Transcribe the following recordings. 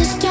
In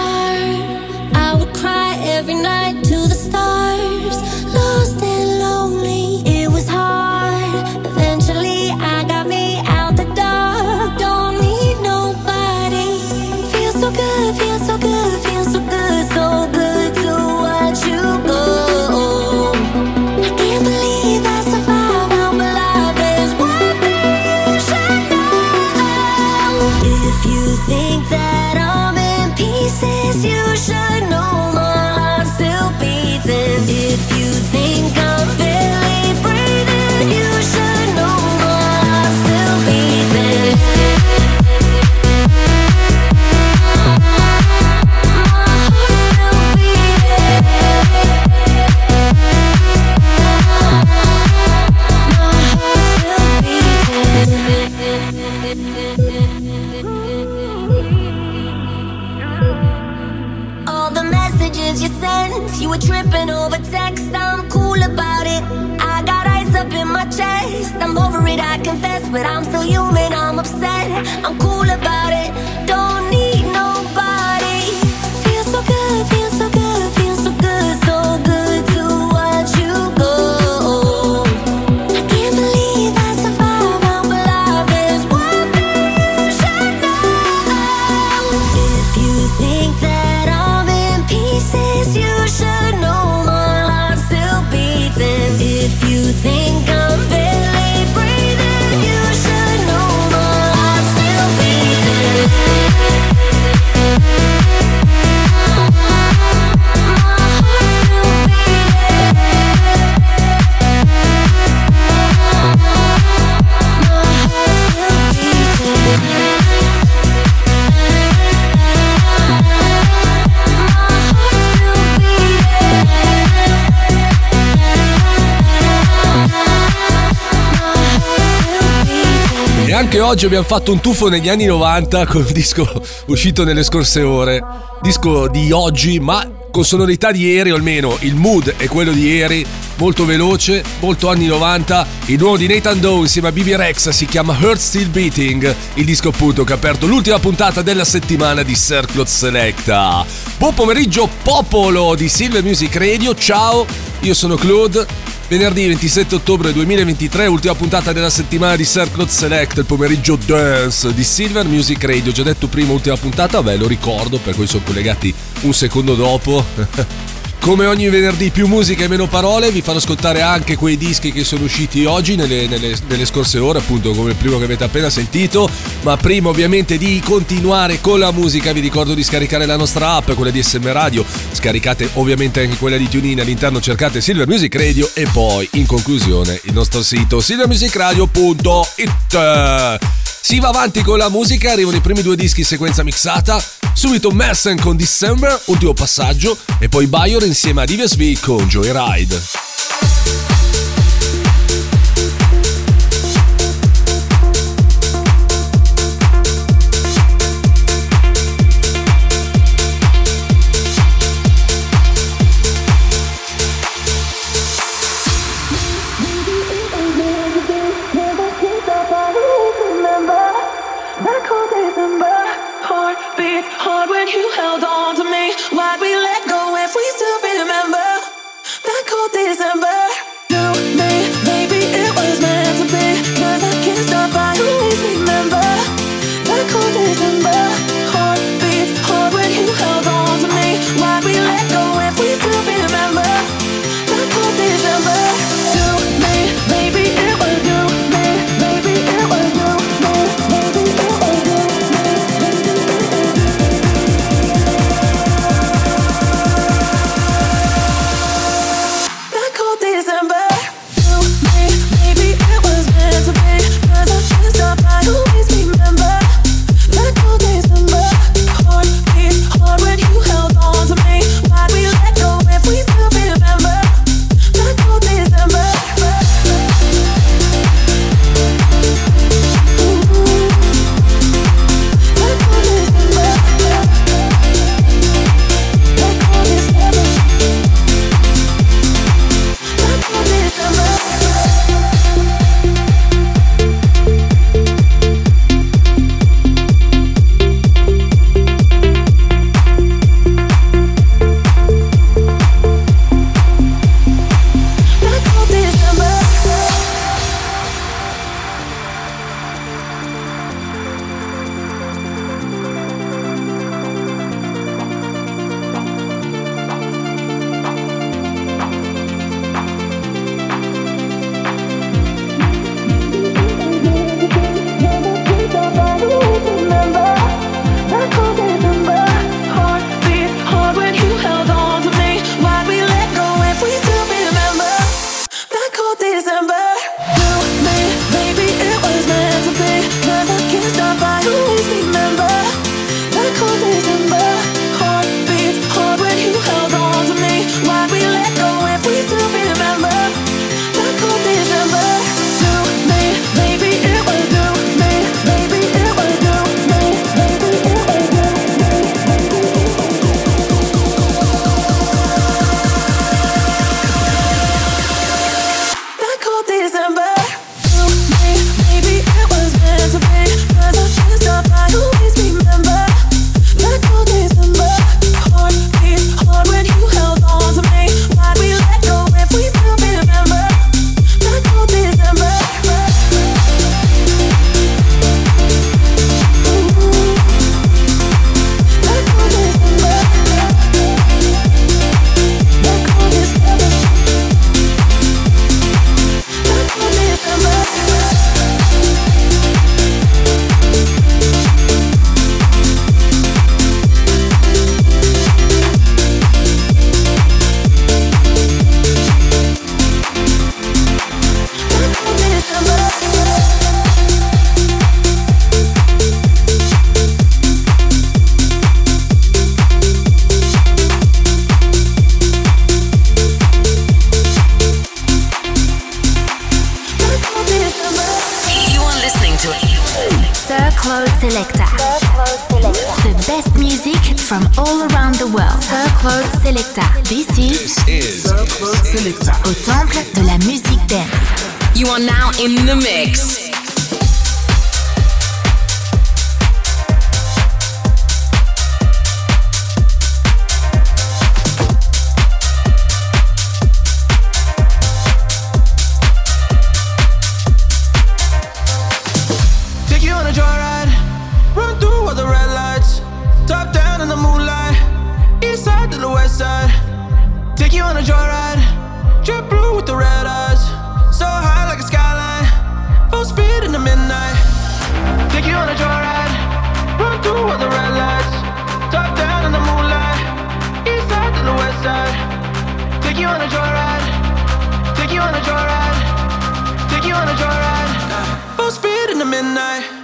you were tripping over text. I'm cool about it. I got ice up in my chest. I'm over it, I confess, but I'm still human. I'm upset. I'm cool about it. Don't anche oggi abbiamo fatto un tuffo negli anni 90 con il disco uscito nelle scorse ore. Disco di oggi, ma con sonorità di ieri, o almeno il mood è quello di ieri, molto veloce, molto anni 90. Il nuovo di Nathan Doe insieme a BB Rex si chiama Heart Still Beating, il disco appunto che ha aperto l'ultima puntata della settimana di Circlot Selecta. Buon pomeriggio popolo di Silver Music Radio, ciao, io sono Claude. Venerdì 27 ottobre 2023, ultima puntata della settimana di Circlot Select, il pomeriggio dance di Silver Music Radio. Già detto prima, ultima puntata, beh, lo ricordo, per cui sono collegati un secondo dopo. Come ogni venerdì, più musica e meno parole, vi farò ascoltare anche quei dischi che sono usciti oggi nelle, nelle- nelle scorse ore, appunto come il primo che avete appena sentito. Ma prima ovviamente di continuare con la musica, vi ricordo di scaricare la nostra app, quella di SM Radio. Scaricate ovviamente anche quella di TuneIn, all'interno cercate Silver Music Radio e poi in conclusione il nostro sito silvermusicradio.it. Si va avanti con la musica, arrivano i primi due dischi in sequenza mixata, subito Messen con December, ultimo passaggio, e poi Bayer insieme a Divius V con Joyride. you on a joyride. Take you on a joyride. Full speed in the midnight.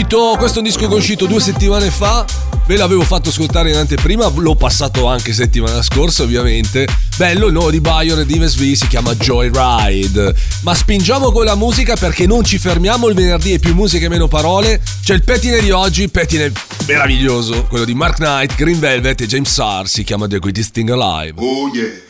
uscito, questo è un disco che è uscito due settimane fa, ve l'avevo fatto ascoltare in anteprima, l'ho passato anche settimana scorsa ovviamente. Bello il nuovo di Bayon e di MSV, si chiama Joyride. Ma spingiamo con la musica perché non ci fermiamo il venerdì e più musica e meno parole. C'è il pettine di oggi, pettine meraviglioso, quello di Mark Knight, Green Velvet e James Sarr, si chiama The Greatest Thing Alive. Oh yeah!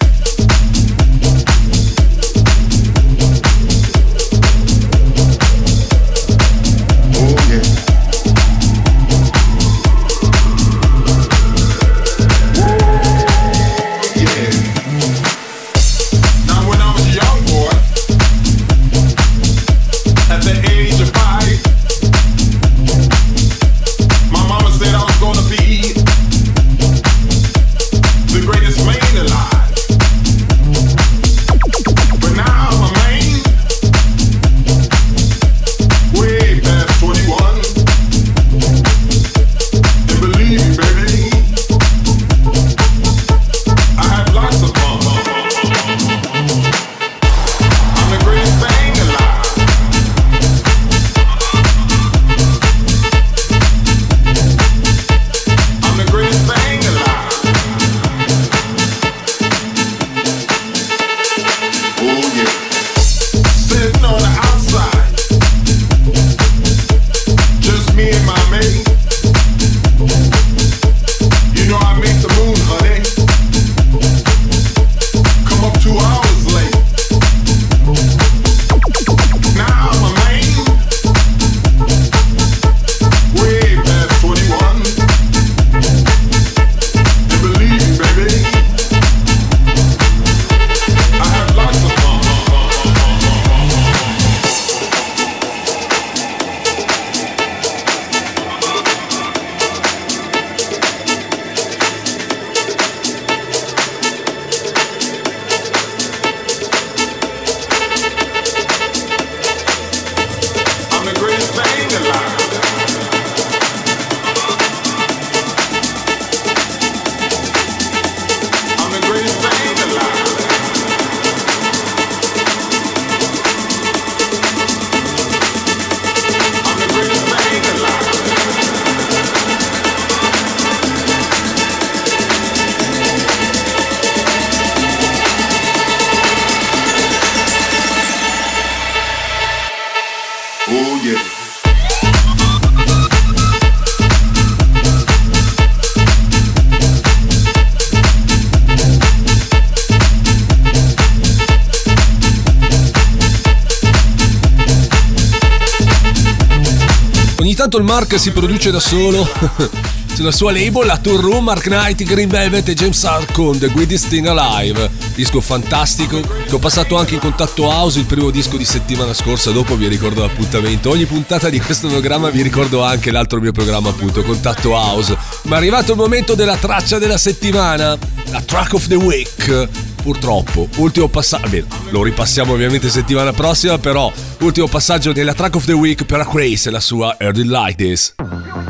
Ogni tanto il Mark si produce da solo sulla sua label, la Tour Room, Mark Knight, Green Velvet e James Hart con The Greatest Thing Alive. Disco fantastico che ho passato anche in contatto house, il primo disco di settimana scorsa, dopo vi ricordo l'appuntamento. Ogni puntata di questo programma vi ricordo anche l'altro mio programma appunto, Contatto House. Ma è arrivato il momento della traccia della settimana, la track of the week. Purtroppo, ultimo passaggio, bene, lo ripassiamo ovviamente settimana prossima, però ultimo passaggio della track of the week per Grace e la sua It Like.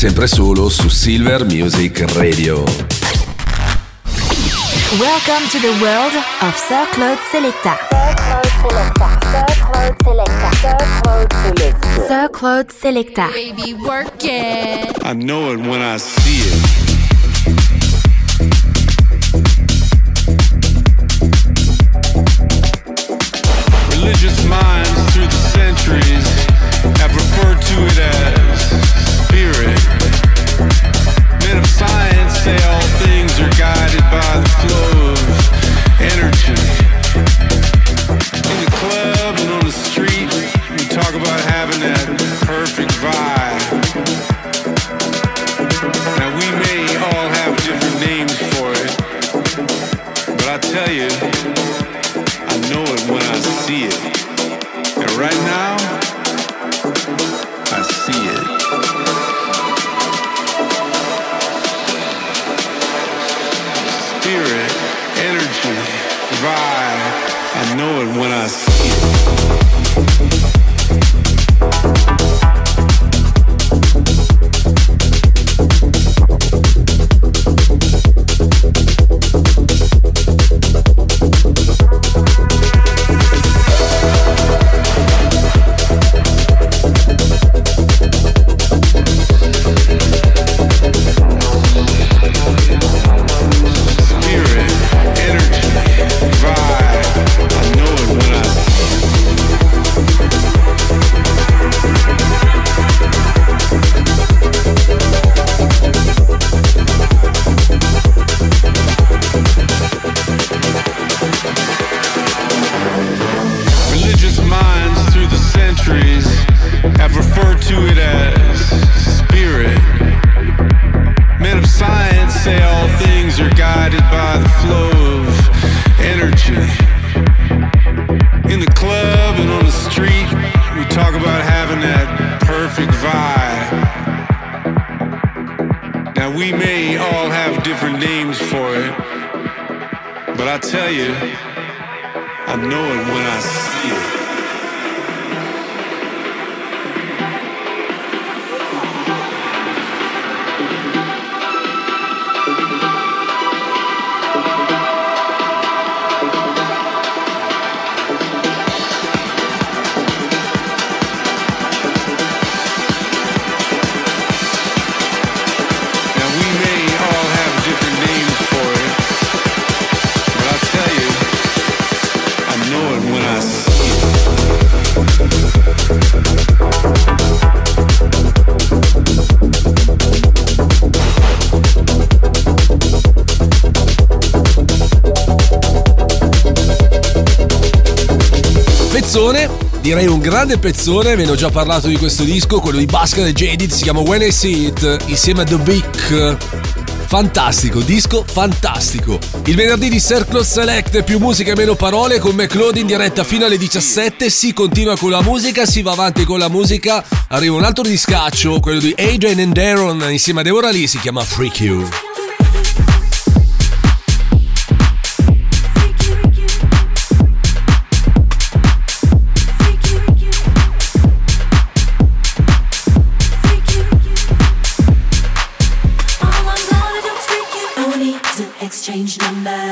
Sempre solo su Silver Music Radio. Welcome to the world of Sir Claude Selecta. Sir Claude Selecta. Sir Claude Selecta. Baby, work it. I know it when I see it. Say all things are guided by the flow of energy. In the club and on the street, we talk about having that perfect vibe. Now, we may all have different names for it, but I tell you, I know it when I see it. Direi un grande pezzone, ve ne ho già parlato di questo disco, quello di Basca e Jaded, si chiama When I See It, insieme a The Vic. Fantastico, disco fantastico. Il venerdì di Circle Select, più musica e meno parole, con me Claude in diretta fino alle 17. Si continua con la musica, si va avanti con la musica. Arriva un altro discaccio, quello di Adrian and Aaron insieme a Deborah Lee, si chiama Freak You. man.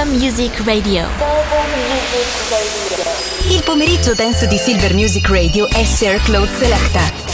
Silver Music Radio. Il pomeriggio dance di Silver Music Radio è Sir Claude Selecta.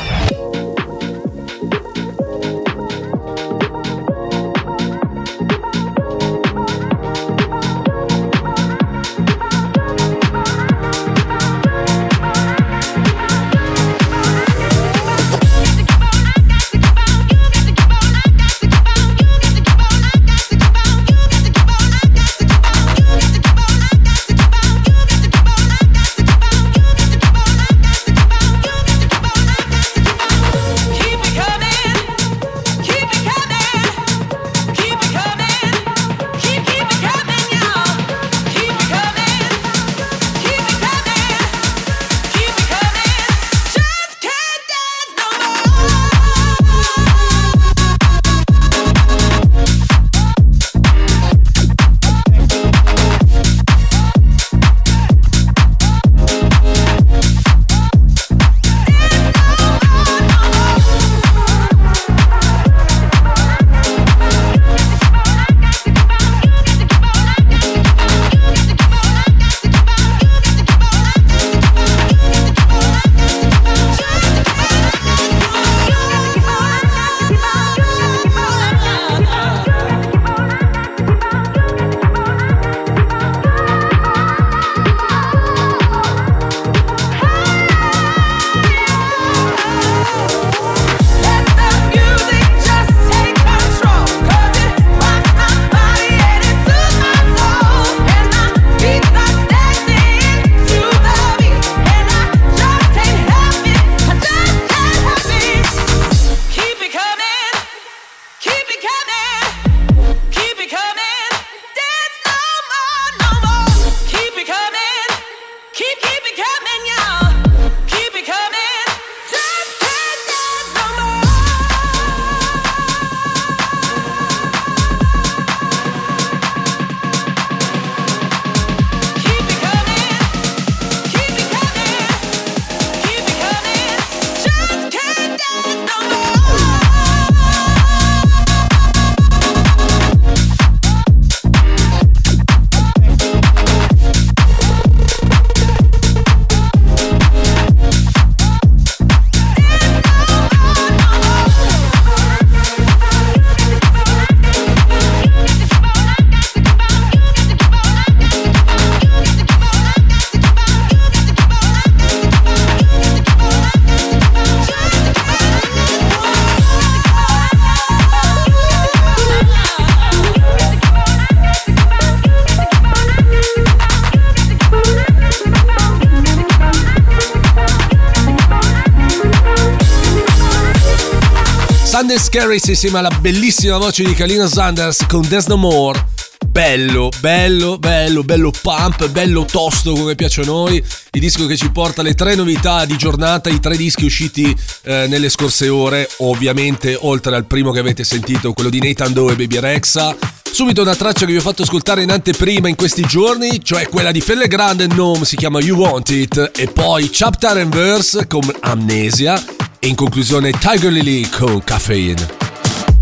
Scaries insieme alla bellissima voce di Kalina Sanders con There's No More. Bello, bello, bello, bello pump, bello tosto come piace a noi. Il disco che ci porta le tre novità di giornata, i tre dischi usciti eh, nelle scorse ore. Ovviamente, oltre al primo che avete sentito, quello di Nathan Doe e Baby Rexa. Subito una traccia che vi ho fatto ascoltare in anteprima in questi giorni, cioè quella di Felle Grande Nome, si chiama You Want It, e poi Chapter and Verse con Amnesia, e in conclusione Tiger Lily con Caffeine.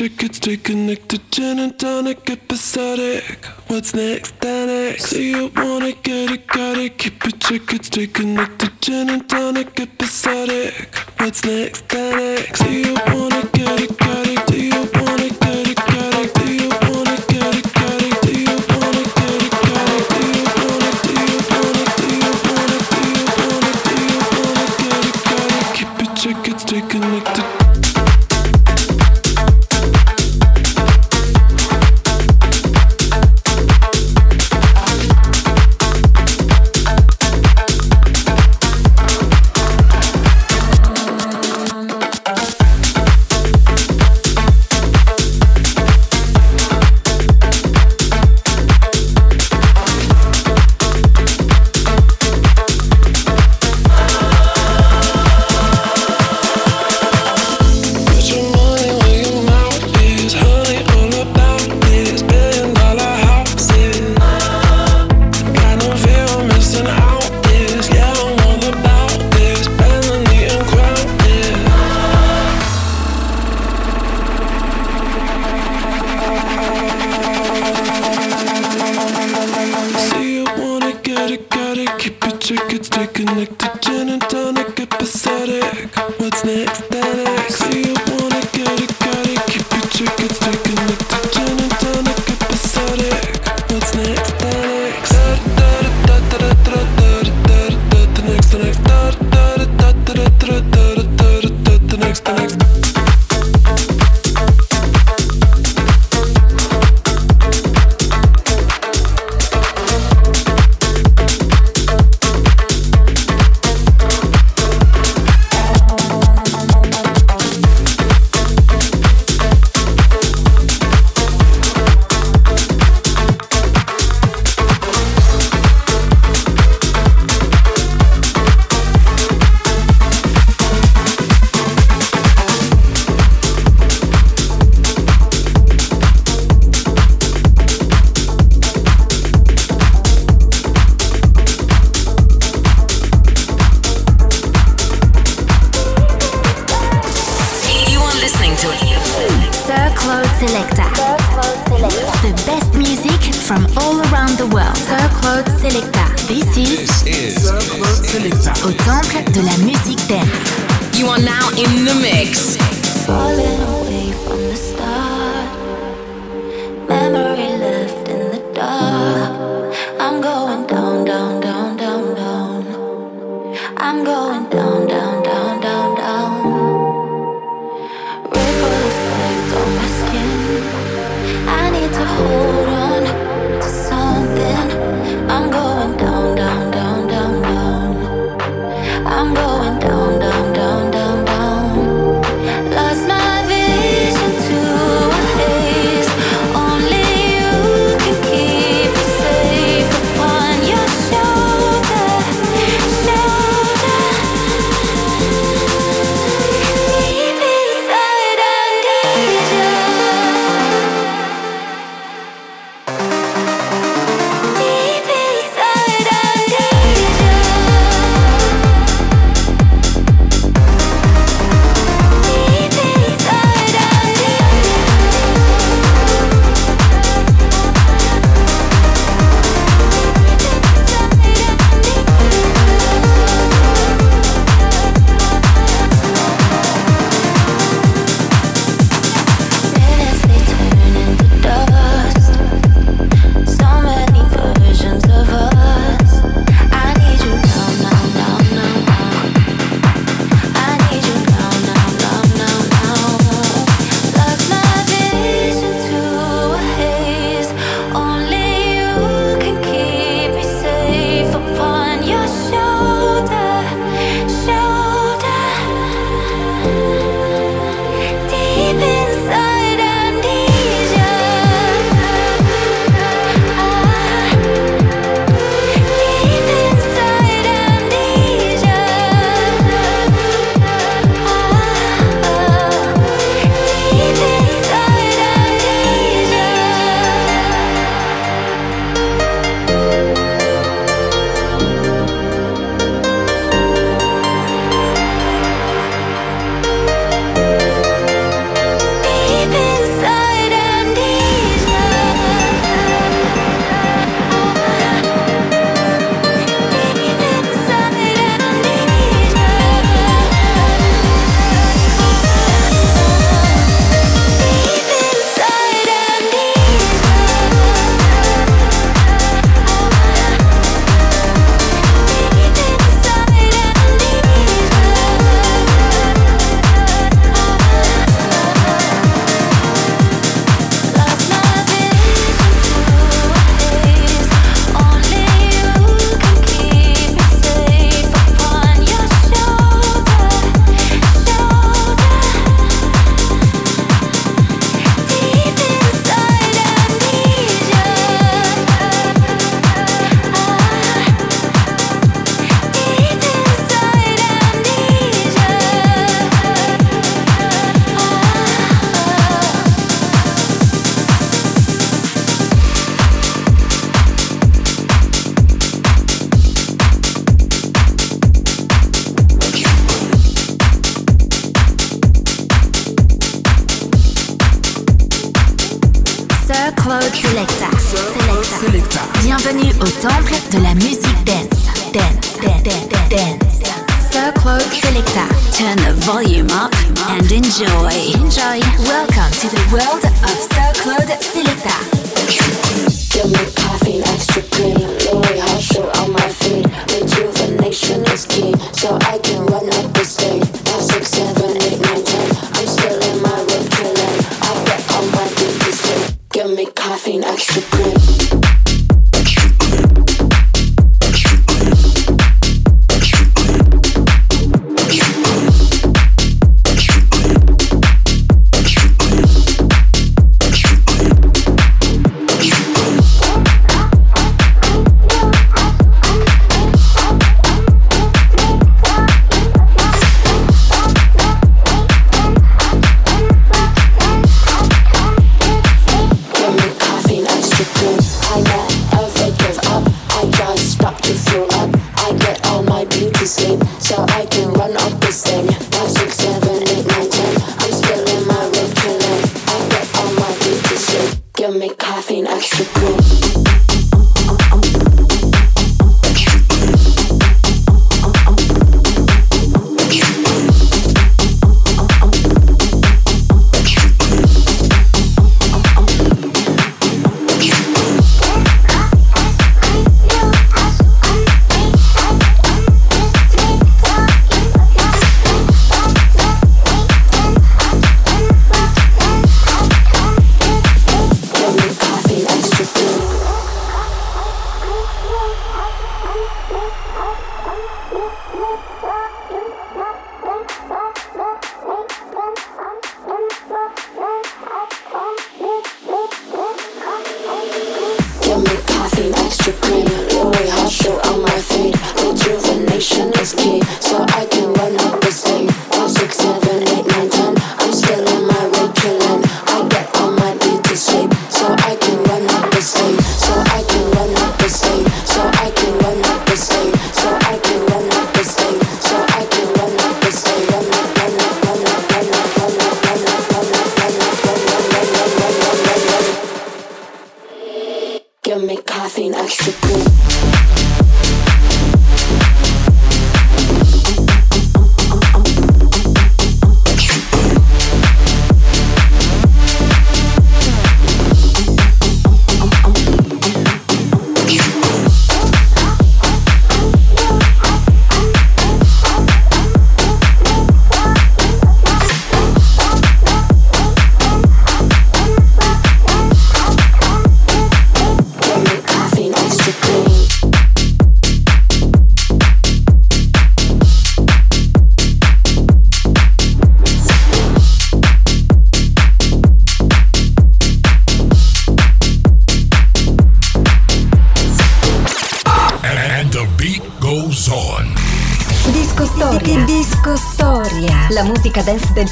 it, stay connected, gin and tonic, episodic. What's next, next? See you wanna get it, got it, keep it, it, stay connected, gin and tonic, episodic. What's next, next? See you wanna get it, got it, do you wanna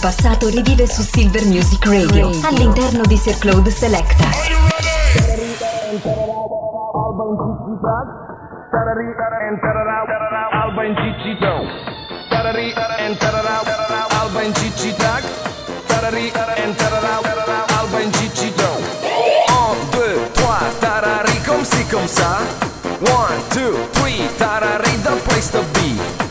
passato rivive su Silver Music Radio, all'interno di Sir Claude Selecta. Comme ci, comme ça. One, two, three, tarari, the place to be.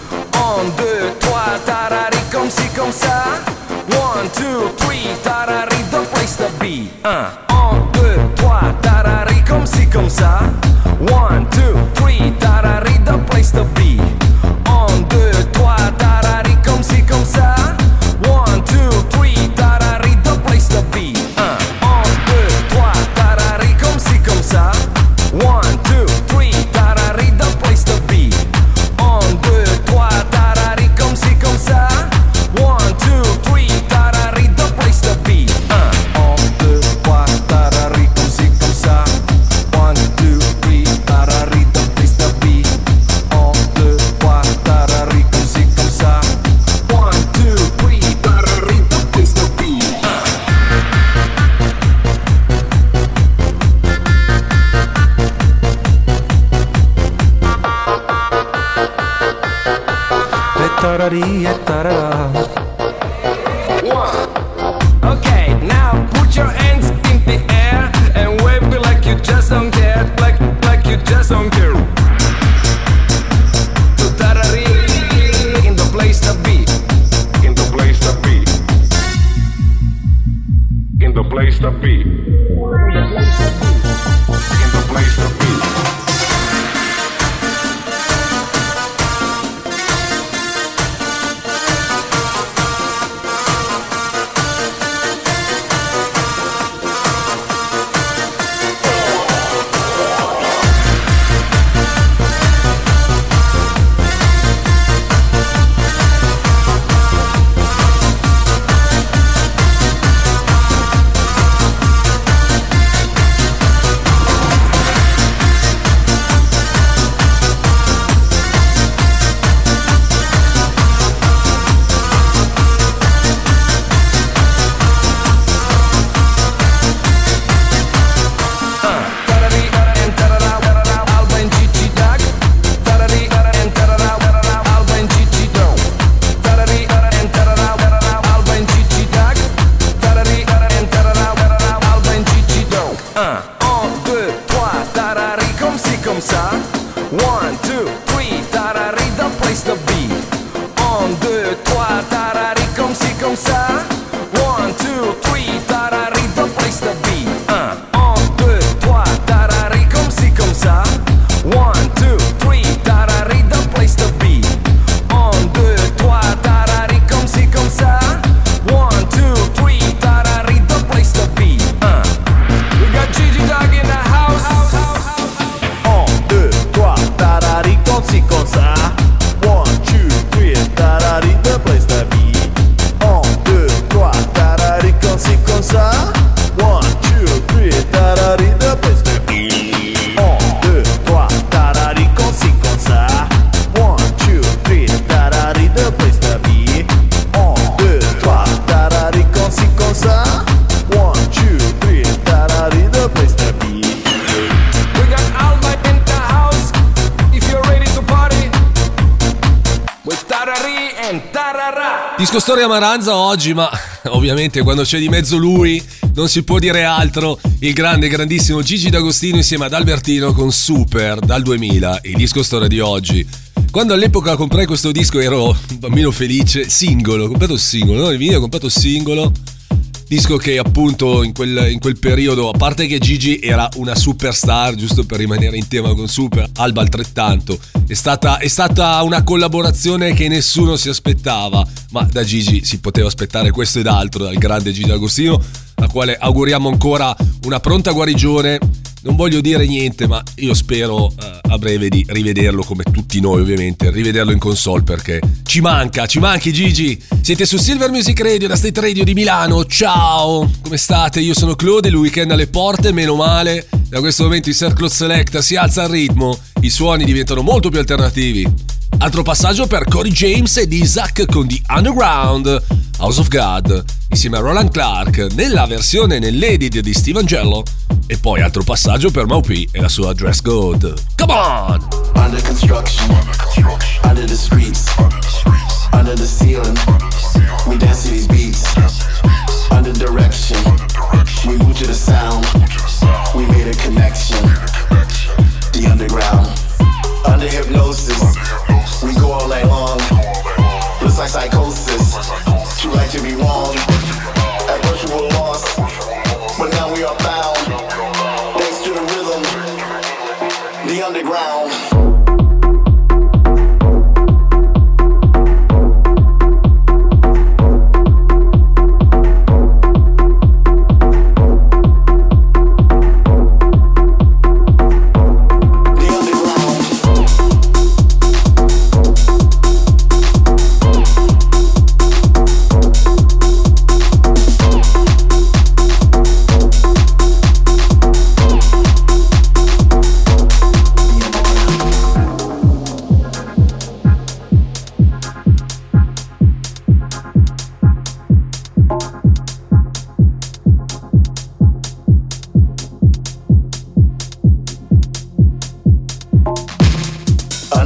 place to be. En deux, trois, tarari, comme ci, comme ça. Storia Maranza oggi, ma ovviamente quando c'è di mezzo lui non si può dire altro. Il grande, grandissimo Gigi D'Agostino insieme ad Albertino con Super dal 2000, il disco storia di oggi. Quando all'epoca comprai questo disco ero un bambino felice, singolo, ho comprato singolo, no? Il video ho comprato singolo. Disco che appunto in quel, in quel periodo, a parte che Gigi era una superstar, giusto per rimanere in tema con Super, Alba altrettanto, è stata, è stata una collaborazione che nessuno si aspettava, ma da Gigi si poteva aspettare questo ed altro, dal grande Gigi D'Agostino, al quale auguriamo ancora una pronta guarigione. Non voglio dire niente, ma io spero eh, a breve di rivederlo come tutti noi, ovviamente, rivederlo in console perché ci manca, ci manchi Gigi. Siete su Silver Music Radio, la State Radio di Milano. Ciao, come state? Io sono Claude, il weekend alle porte, meno male. Da questo momento il Circle Selecta si alza al ritmo, i suoni diventano molto più alternativi. Altro passaggio per Corey James ed Isaac con The Underground, House of God, insieme a Roland Clark, nella versione nell'edit di Steve Angelo. E poi altro passaggio per Maupi e la sua Dress Code. Come on! Under construction, under the streets, under the ceiling. We dance to these beats. Under direction, we move to the sound. We made a connection. The underground, under hypnosis. We go all night long. Looks like psychosis. Too right to be wrong.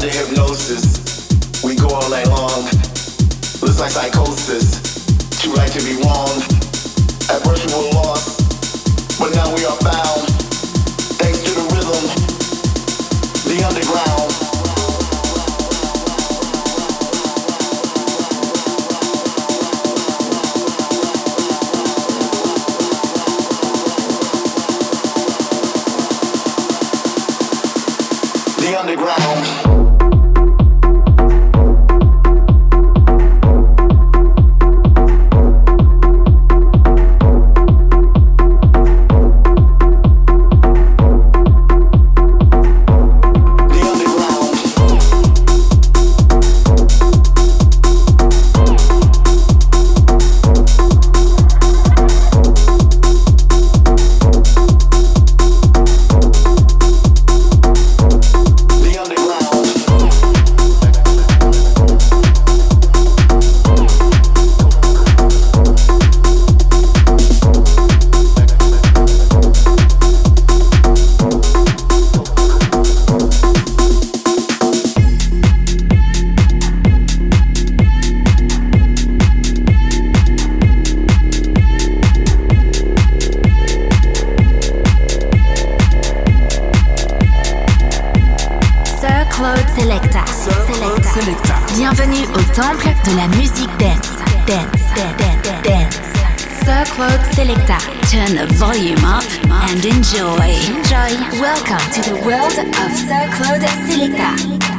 Under hypnosis, we go all night long. Looks like psychosis. Too right to be wrong. At first we were lost, but now we are found. Thanks to the rhythm, the underground. The underground. Welcome to the world of Sir Claude Selecta.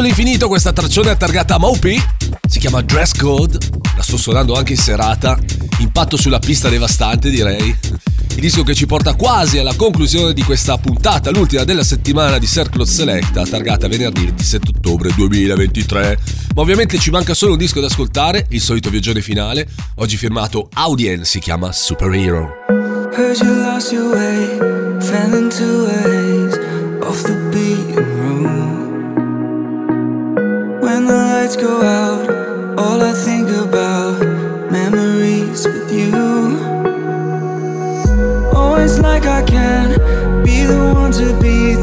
Da passo all'infinito questa traccione targata a Maupi, si chiama Dress Code, la sto suonando anche in serata, impatto sulla pista devastante direi. Il disco che ci porta quasi alla conclusione di questa puntata, l'ultima della settimana di Circle Selecta, targata venerdì 27 ottobre 2023. Ma ovviamente ci manca solo un disco da ascoltare, il solito viaggione finale, oggi firmato Audien, si chiama Superhero. Heard you lost your way, fell into ways off the beaten When the lights go out, all I think about memories with you. It's like I can be the one to be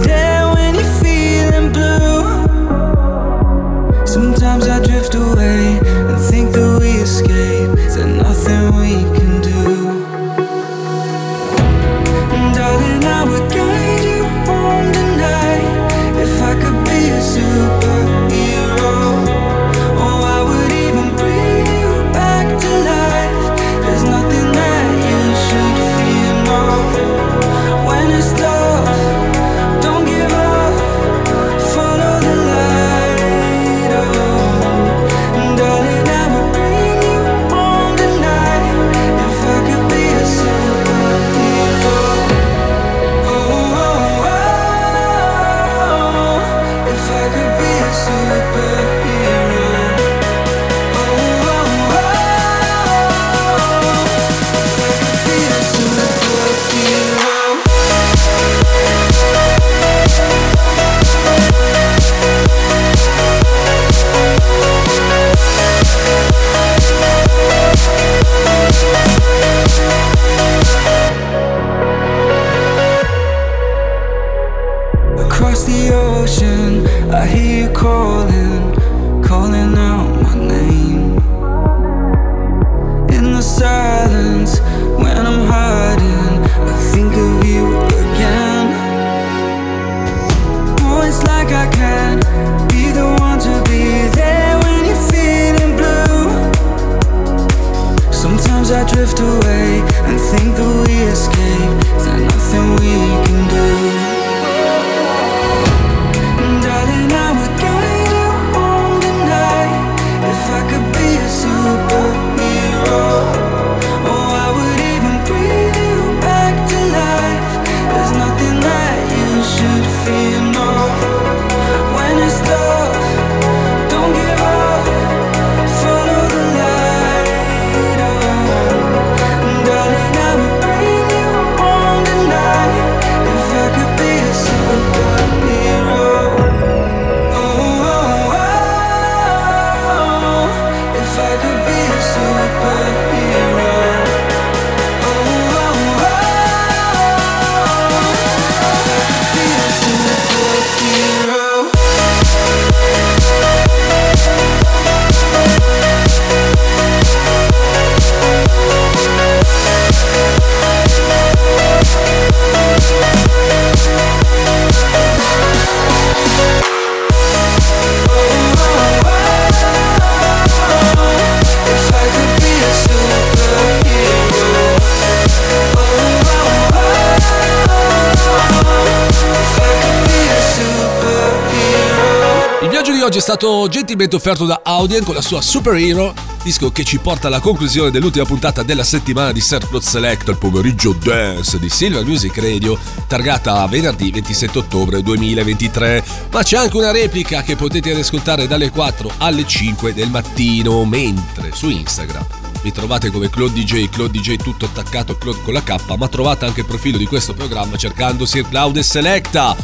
è stato gentilmente offerto da Audien con la sua Superhero, disco che ci porta alla conclusione dell'ultima puntata della settimana di Circle Select, il pomeriggio dance di Silver Music Radio, targata venerdì 27 ottobre 2023. Ma c'è anche una replica che potete ascoltare dalle 4 alle 5 del mattino, mentre su Instagram mi trovate come Claude DJ, Claude DJ tutto attaccato, Claude con la K, ma trovate anche il profilo di questo programma cercando Sir Cloud e Selecta.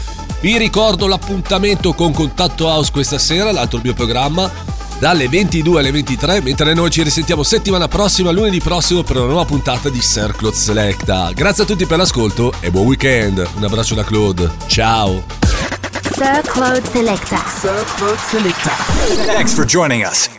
Vi ricordo l'appuntamento con Contatto House questa sera, l'altro mio programma, dalle 22 alle 23, mentre noi ci risentiamo settimana prossima, lunedì prossimo, per una nuova puntata di Sir Claude Selecta. Grazie a tutti per l'ascolto e buon weekend. Un abbraccio da Claude. Ciao. Sir Claude Selecta. Thanks for joining us.